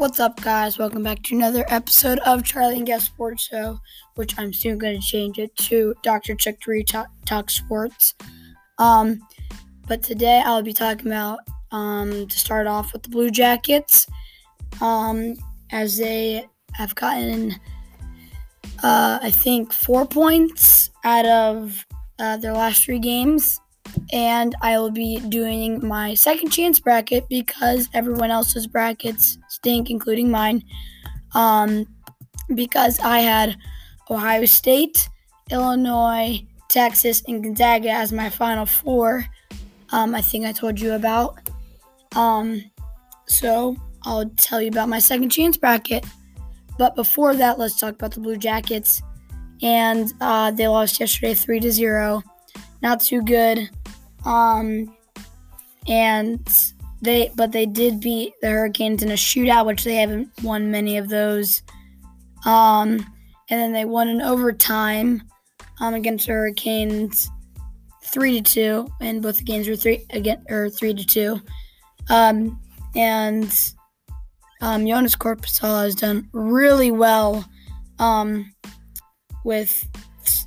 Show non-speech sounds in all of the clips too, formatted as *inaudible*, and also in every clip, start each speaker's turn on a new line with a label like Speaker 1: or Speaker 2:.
Speaker 1: What's up, guys? Welcome back to another episode of Charlie and Guest Sports Show, which I'm soon going to change it to Dr. Chuck Tree Talk, Talk Sports. Um, but today I'll be talking about um, to start off with the Blue Jackets, um, as they have gotten, uh, I think, four points out of uh, their last three games and I will be doing my second chance bracket because everyone else's brackets stink, including mine. Um, because I had Ohio State, Illinois, Texas, and Gonzaga as my final four. Um, I think I told you about. Um, so I'll tell you about my second chance bracket. But before that, let's talk about the Blue Jackets. And uh, they lost yesterday, three to zero. Not too good. Um, and they, but they did beat the Hurricanes in a shootout, which they haven't won many of those. Um, and then they won in overtime um, against the Hurricanes, three to two, and both the games were three again or three to two. Um, and um, Jonas Korpisalo has done really well um, with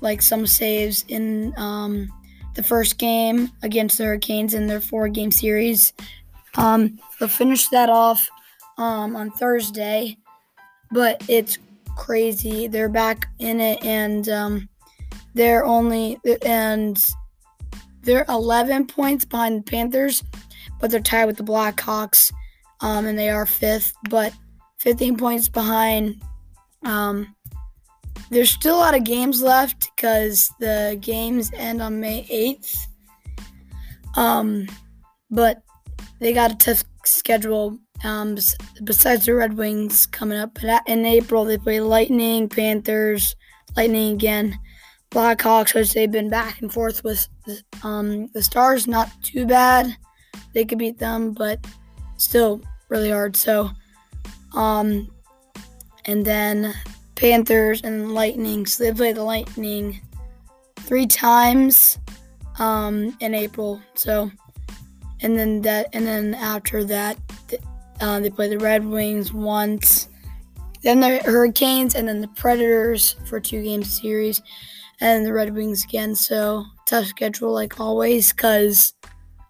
Speaker 1: like some saves in um, the first game against the Hurricanes in their four game series. Um, they'll finish that off um, on Thursday, but it's crazy. They're back in it, and um, they're only and they're 11 points behind the Panthers, but they're tied with the Blackhawks, um, and they are fifth, but 15 points behind um, there's still a lot of games left because the games end on May 8th. Um, but they got a tough schedule. Um, besides the Red Wings coming up, but in April they play Lightning, Panthers, Lightning again, Blackhawks, which they've been back and forth with. Um, the Stars, not too bad. They could beat them, but still really hard. So, um, and then Panthers, and Lightning. So they play the Lightning three times um, in April. So, and then that, and then after that, uh, they play the Red Wings once, then the Hurricanes, and then the Predators for two game series, and the Red Wings again. So tough schedule like always, because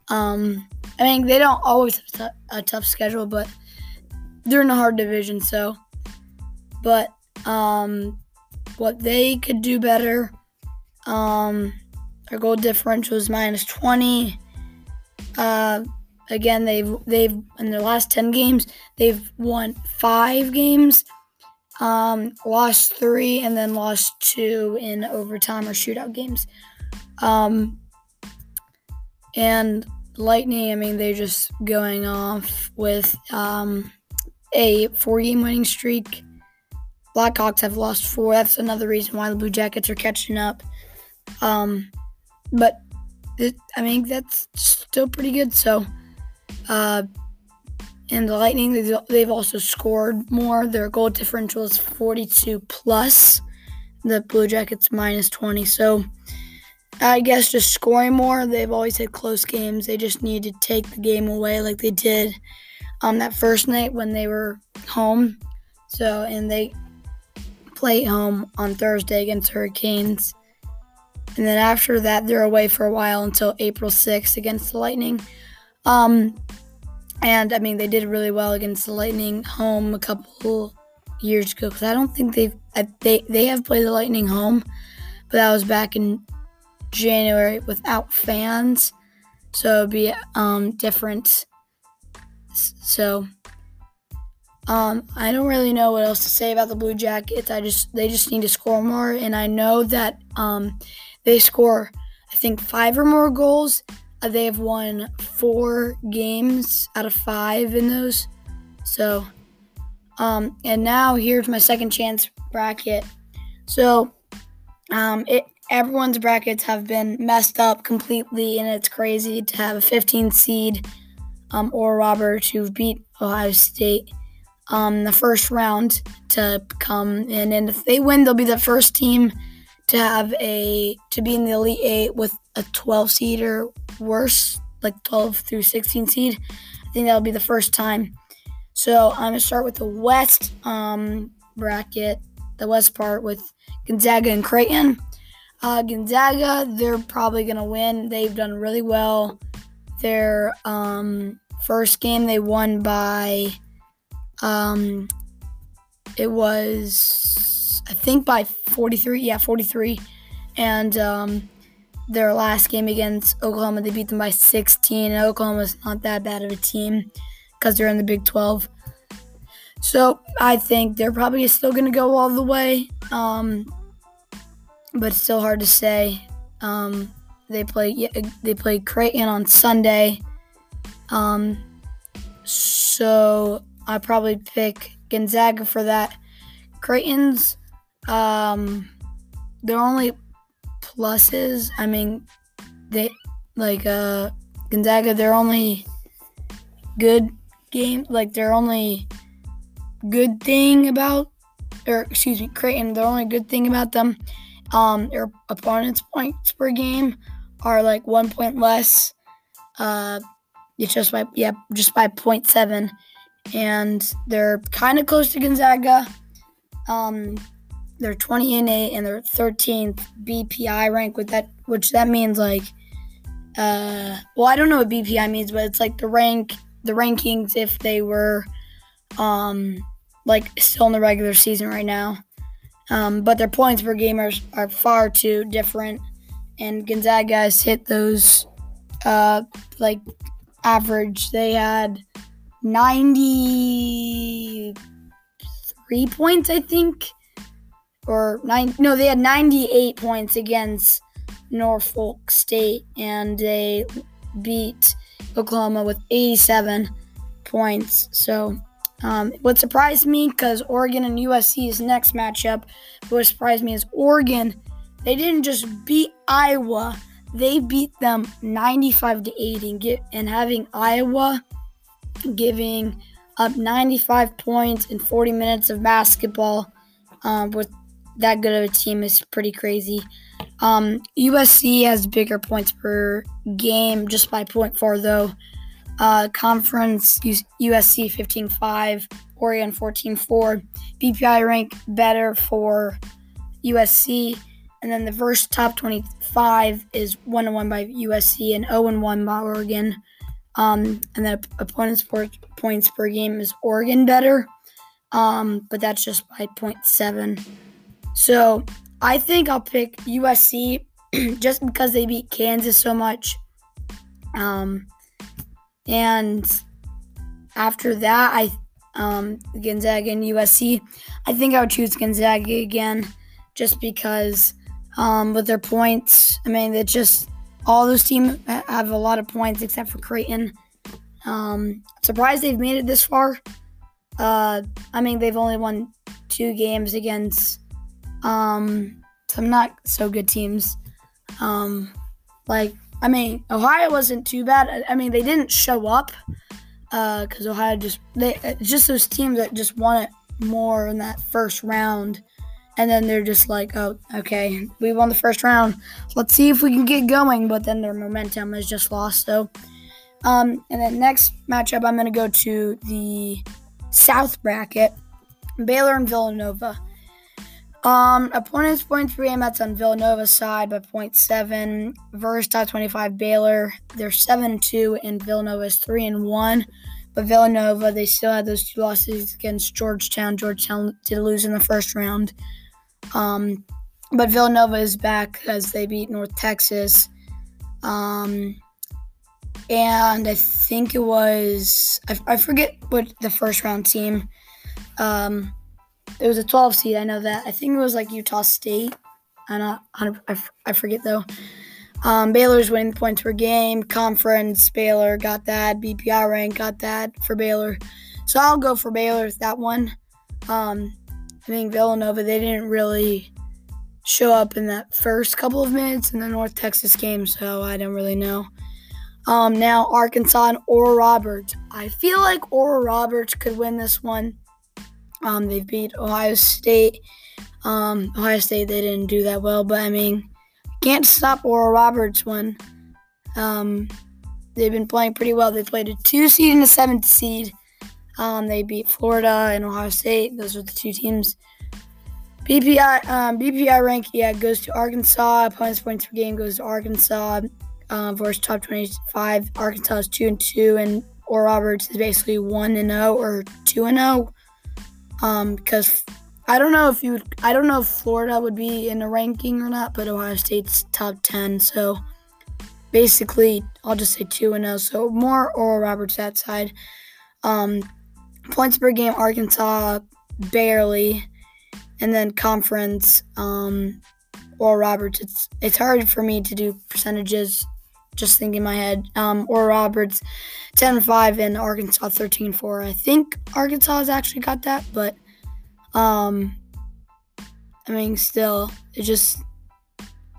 Speaker 1: um, I mean they don't always have a tough schedule, but they're in a hard division. So, but um, what they could do better. Um, their goal differential is minus 20. Uh, again, they've they've in their last 10 games they've won five games, um, lost three, and then lost two in overtime or shootout games. Um, and Lightning, I mean, they're just going off with um, a four-game winning streak Blackhawks have lost four. That's another reason why the Blue Jackets are catching up. Um, but it, I mean that's still pretty good. So, uh, and the Lightning they've also scored more. Their goal differential is 42 plus. The Blue Jackets minus 20. So, I guess just scoring more. They've always had close games. They just need to take the game away like they did on um, that first night when they were home. So, and they play home on Thursday against Hurricanes. And then after that, they're away for a while until April 6th against the Lightning. Um, and I mean, they did really well against the Lightning home a couple years ago because I don't think they've they they have played the Lightning home, but that was back in January without fans, so it'd be um different. So um, I don't really know what else to say about the Blue Jackets. I just they just need to score more, and I know that um, they score I think five or more goals. Uh, they have won four games out of five in those. So, um, and now here's my second chance bracket. So, um, it everyone's brackets have been messed up completely, and it's crazy to have a 15 seed um, or Robert who beat Ohio State um, the first round to come in, and if they win, they'll be the first team to have a to be in the elite eight with a 12 seed or worse, like 12 through 16 seed. I think that'll be the first time. So I'm gonna start with the West um, bracket, the West part with Gonzaga and Creighton. Uh, Gonzaga, they're probably gonna win. They've done really well. Their um, first game they won by, um, it was I think by 43. Yeah, 43. And um, their last game against Oklahoma, they beat them by 16. And Oklahoma's not that bad of a team because they're in the Big 12. So I think they're probably still going to go all the way, um, but it's still hard to say. Um, they play they play Creighton on Sunday, um, so I probably pick Gonzaga for that. Creighton's um, they're only pluses. I mean, they like uh, Gonzaga. They're only good game. Like they're only good thing about, or excuse me, Creighton. The only good thing about them, um, their opponents' points per game are like one point less. Uh, it's just by yeah, just by 0.7, and they're kind of close to Gonzaga. Um, they're 20 and 8 and they're 13th BPI rank with that which that means like uh well I don't know what BPI means but it's like the rank the rankings if they were um like still in the regular season right now. Um, but their points per game are, are far too different and Gonzaga has hit those uh like average. They had 93 points I think or nine. No, they had 98 points against Norfolk State, and they beat Oklahoma with 87 points. So, um, what surprised me because Oregon and USC's next matchup, what surprised me is Oregon. They didn't just beat Iowa; they beat them 95 to 80, and get and having Iowa giving up 95 points in 40 minutes of basketball um, with that good of a team is pretty crazy. Um, USC has bigger points per game just by 0.4 though. Uh, conference USC 15-5, Oregon 14-4. BPI rank better for USC, and then the first top 25 is one one by USC and 0 one by Oregon. Um, and the opponent's points per game is Oregon better, um, but that's just by 0.7. So I think I'll pick USC *clears throat* just because they beat Kansas so much. Um, and after that, I um, Gonzaga and USC. I think I would choose Gonzaga again, just because um, with their points. I mean, it's just all those teams have a lot of points except for Creighton. Um, surprised they've made it this far. Uh, I mean, they've only won two games against um, some not so good teams. Um, like, I mean, Ohio wasn't too bad. I, mean, they didn't show up because uh, Ohio just they just those teams that just want it more in that first round, and then they're just like, oh, okay, we won the first round. Let's see if we can get going. But then their momentum is just lost. So, um, and then next matchup, I'm gonna go to the South bracket, Baylor and Villanova. Um, opponents points per game. That's on Villanova's side by 0.7. Versus top 25 Baylor. They're 7 2, and Villanova's 3 and 1. But Villanova, they still had those two losses against Georgetown. Georgetown did lose in the first round. Um, but Villanova is back as they beat North Texas. Um, and I think it was, I, I forget what the first round team. Um, it was a 12 seed. I know that. I think it was like Utah State. I'm not. I, I forget though. Um, Baylor's winning points per game. Conference Baylor got that. BPI rank got that for Baylor. So I'll go for Baylor with that one. Um, I think Villanova they didn't really show up in that first couple of minutes in the North Texas game, so I don't really know. Um, now Arkansas and Oral Roberts. I feel like Oral Roberts could win this one. Um, they beat Ohio State. Um, Ohio State they didn't do that well, but I mean, can't stop Oral Roberts when um, they've been playing pretty well. They played a two seed and a seventh seed. Um, they beat Florida and Ohio State. Those are the two teams. BPI um, BPI rank yeah goes to Arkansas. Opponents points per game goes to Arkansas. Um, versus top twenty five. Arkansas is two and two, and Oral Roberts is basically one and zero oh or two and zero. Oh. Um, because I don't know if you would, I don't know if Florida would be in the ranking or not, but Ohio State's top 10. So basically, I'll just say 2 and 0. So more Oral Roberts that side. Um, points per game, Arkansas barely. And then conference, um, Oral Roberts. It's it's hard for me to do percentages just thinking in my head. Um, Oral Roberts, 10 5, and Arkansas 13 4. I think Arkansas has actually got that, but um, I mean, still, it just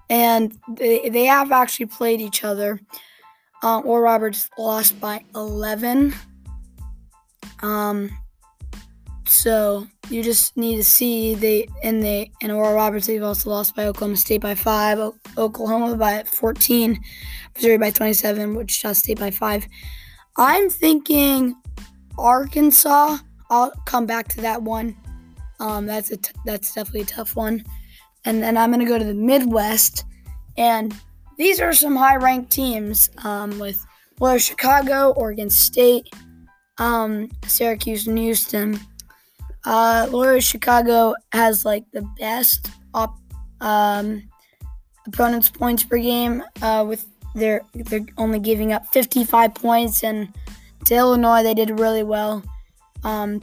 Speaker 1: and they they have actually played each other. Um, Oral Roberts lost by 11. Um, so you just need to see they and they and Oral Roberts they've also lost by Oklahoma State by five, o- Oklahoma by 14, Missouri by 27, Wichita State by five. I'm thinking Arkansas. I'll come back to that one. Um, that's a t- that's definitely a tough one. And then I'm gonna go to the Midwest, and these are some high-ranked teams um, with well, Chicago, Oregon State, um, Syracuse, and Houston. Uh, Loyola Chicago has like the best op- um, opponents' points per game. Uh, with their they're only giving up 55 points, and to Illinois they did really well. Um,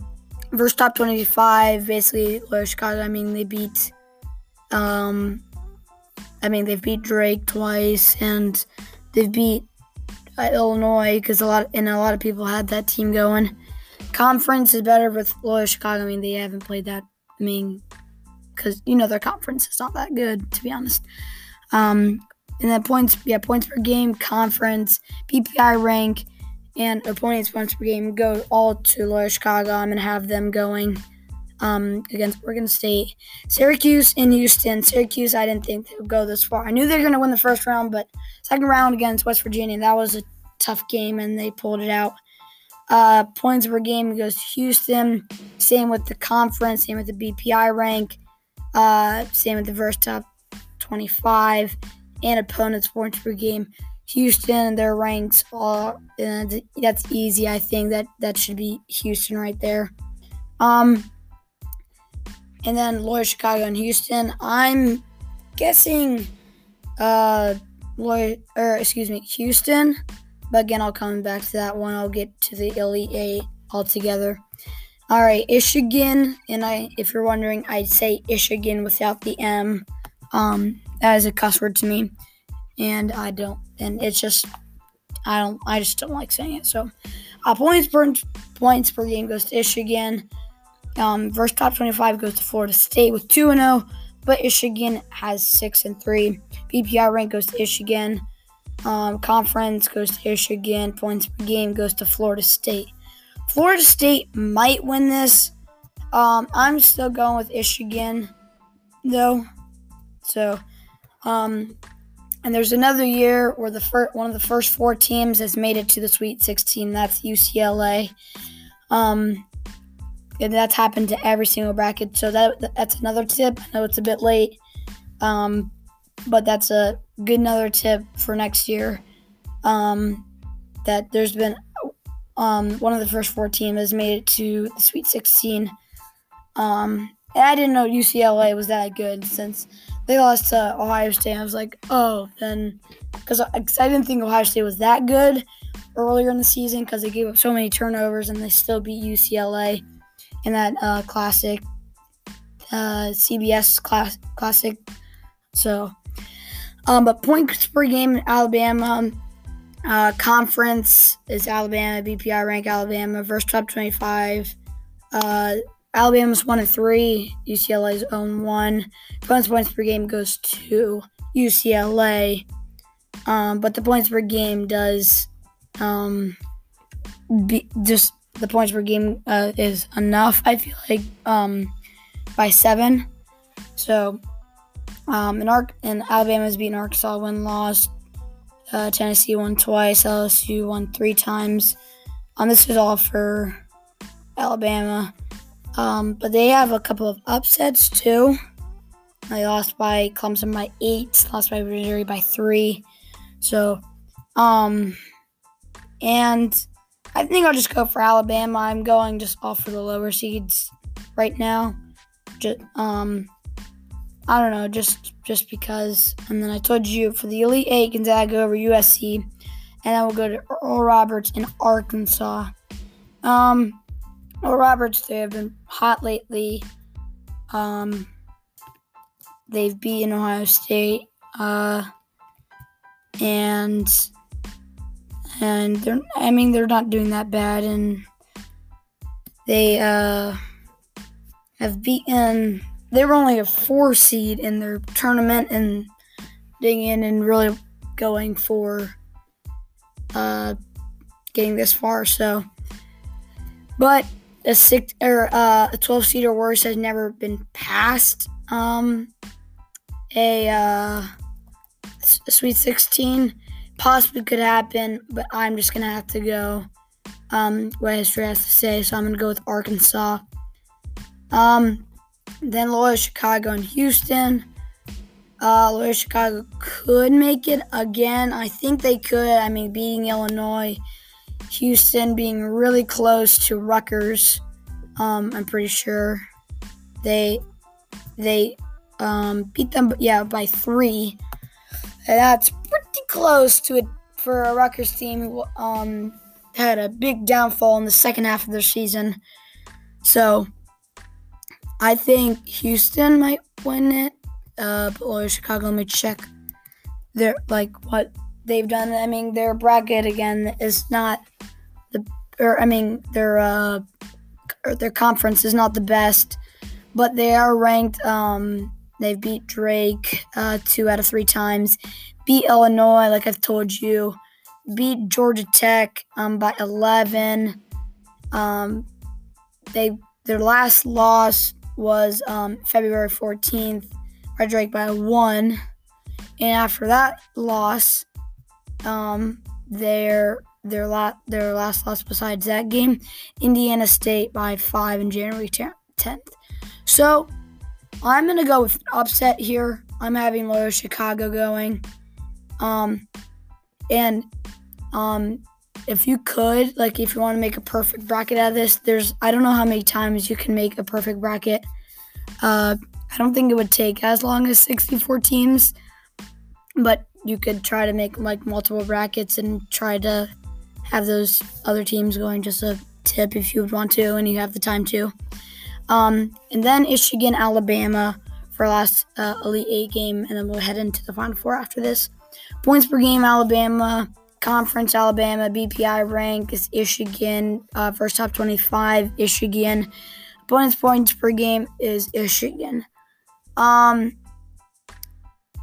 Speaker 1: versus top 25, basically, Loyola Chicago. I mean, they beat, um, I mean, they've beat Drake twice, and they've beat uh, Illinois because a lot and a lot of people had that team going. Conference is better with Loyola Chicago. I mean, they haven't played that. I mean, because you know their conference is not that good, to be honest. Um, and then points, yeah, points per game, conference, BPI rank and opponents points per game go all to Loyola Chicago. I'm gonna have them going um, against Oregon State, Syracuse, and Houston. Syracuse, I didn't think they would go this far. I knew they were gonna win the first round, but second round against West Virginia, that was a tough game, and they pulled it out. Uh, points per game goes to Houston. Same with the conference. Same with the BPI rank. Uh, same with the verse top 25 and opponents points per game. Houston, their ranks and that's easy. I think that that should be Houston right there. Um, and then Loyola Chicago and Houston. I'm guessing, uh, Loyola, or excuse me, Houston. But again, I'll come back to that one. I'll get to the Elite Eight altogether. All right, Michigan, and I, if you're wondering, I'd say Michigan without the M. Um, that is a cuss word to me and I don't, and it's just, I don't, I just don't like saying it. So, uh, points per points per game goes to Michigan. Um, versus top 25 goes to Florida State with 2 0, but Michigan has 6 and 3. BPI rank goes to Michigan. Um, conference goes to Michigan. Points per game goes to Florida State. Florida State might win this. Um, I'm still going with Michigan, though. So, um, and there's another year where the first, one of the first four teams has made it to the Sweet 16. That's UCLA. Um, that's happened to every single bracket. So that that's another tip. I know it's a bit late, um, but that's a good another tip for next year. Um, that there's been um, one of the first four teams has made it to the Sweet 16. Um, and I didn't know UCLA was that good since they lost to Ohio State. I was like, oh, then because I didn't think Ohio State was that good earlier in the season because they gave up so many turnovers and they still beat UCLA in that uh, classic uh, CBS class, classic. So, um, but points per game, Alabama. Uh, conference is Alabama, BPI rank Alabama, versus top 25. Uh, Alabama's one and three. UCLA's own one. Points points per game goes to UCLA, um, but the points per game does um, be, just the points per game uh, is enough. I feel like um, by seven. So, um, and Ark and Alabama's beaten Arkansas, win lost. Uh, Tennessee won twice. LSU won three times. Um, this is all for Alabama. Um, but they have a couple of upsets too. They lost by Clemson by eight, lost by Missouri by three. So, um, and I think I'll just go for Alabama. I'm going just off for the lower seeds right now. Just, um, I don't know, just just because. And then I told you for the Elite Eight, Gonzaga over USC, and then we'll go to Oral Roberts in Arkansas. Um, Oral Roberts, they have been hot lately. Um, they've beaten Ohio State, uh, and and they're I mean they're not doing that bad, and they uh, have beaten. They were only a four seed in their tournament, and digging in and really going for uh, getting this far. So, but a six or uh, a twelve seed or worse has never been passed. Um, a, uh, a Sweet 16 possibly could happen, but I'm just gonna have to go um, what history has to say. So I'm gonna go with Arkansas. Um, then Loyola Chicago and Houston. Uh, Loyola Chicago could make it again. I think they could. I mean, beating Illinois, Houston being really close to Rutgers. Um, I'm pretty sure they they um, beat them, yeah, by three. And that's pretty close to it for a Rutgers team who um, had a big downfall in the second half of their season. So I think Houston might win it. Uh, or Chicago, let me check their like what they've done. I mean, their bracket again is not the, or I mean, their uh, their conference is not the best, but they are ranked um They've beat Drake uh, two out of three times, beat Illinois, like I've told you, beat Georgia Tech um, by 11. Um, they their last loss was um, February 14th, by Drake by one, and after that loss, um, their their last their last loss besides that game, Indiana State by five in January 10th. So I'm gonna go with upset here. I'm having Loyola Chicago going. Um, and um, if you could, like, if you want to make a perfect bracket out of this, there's I don't know how many times you can make a perfect bracket. Uh, I don't think it would take as long as 64 teams, but you could try to make like multiple brackets and try to have those other teams going. Just a tip if you would want to and you have the time to. Um, and then Michigan, Alabama for last uh, Elite Eight game, and then we'll head into the Final Four after this. Points per game, Alabama. Conference, Alabama. BPI rank is Michigan. Uh, first top 25, Michigan. Opponents points per game is Michigan. Um,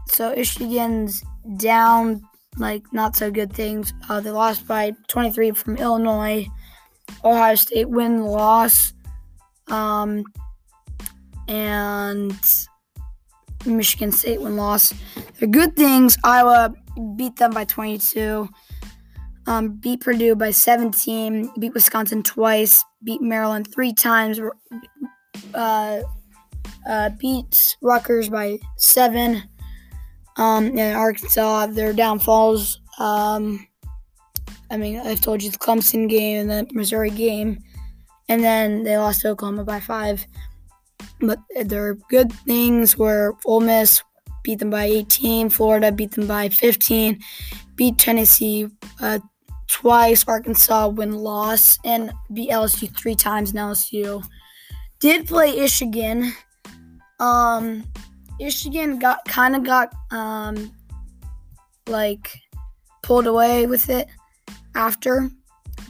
Speaker 1: so Michigan's down like not so good things. Uh, they lost by 23 from Illinois. Ohio State win loss. Um, and Michigan State win loss. They're good things. Iowa beat them by 22. Um, beat Purdue by 17. Beat Wisconsin twice. Beat Maryland three times. Uh, uh, beats Rutgers by seven. Um, and Arkansas, their downfalls. Um, I mean, I've told you the Clemson game and the Missouri game and then they lost to Oklahoma by five. But there are good things where Ole Miss beat them by 18, Florida beat them by 15, beat Tennessee uh, twice, Arkansas win loss, and beat LSU three times. And LSU did play Michigan. Um, Michigan got kind of got um like pulled away with it after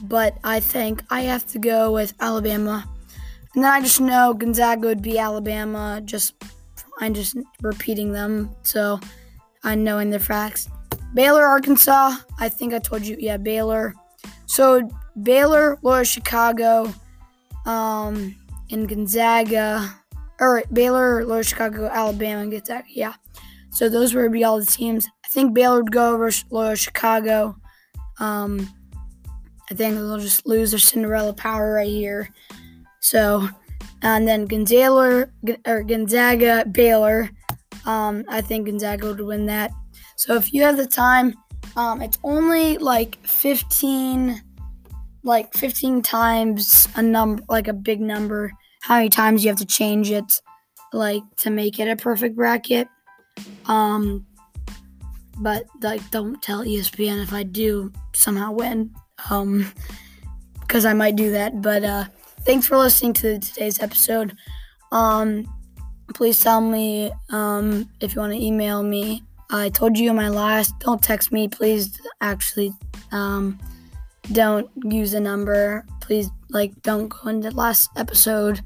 Speaker 1: but I think I have to go with Alabama. And then I just know Gonzaga would be Alabama. Just I'm just repeating them, so I'm knowing the facts. Baylor, Arkansas. I think I told you, yeah, Baylor. So Baylor, Loyola, Chicago, um, and Gonzaga, or Baylor, Loyola, Chicago, Alabama, and Gonzaga. Yeah. So those would be all the teams. I think Baylor would go over Loyola, Chicago. Um, I think they'll just lose their Cinderella power right here. So, and then Gonzaga or Gonzaga Baylor. Um, I think Gonzaga would win that. So if you have the time, um, it's only like 15, like 15 times a number, like a big number. How many times you have to change it, like to make it a perfect bracket. Um, but like, don't tell ESPN if I do somehow win. Um, because I might do that. But uh, thanks for listening to today's episode. Um, please tell me um, if you want to email me. I told you in my last. Don't text me, please. Actually, um, don't use a number. Please, like, don't go into the last episode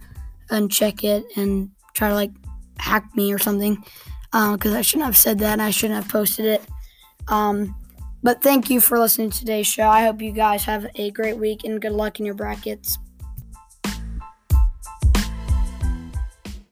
Speaker 1: and check it and try to like hack me or something. Because um, I shouldn't have said that. and I shouldn't have posted it. Um, but thank you for listening to today's show. I hope you guys have a great week and good luck in your brackets.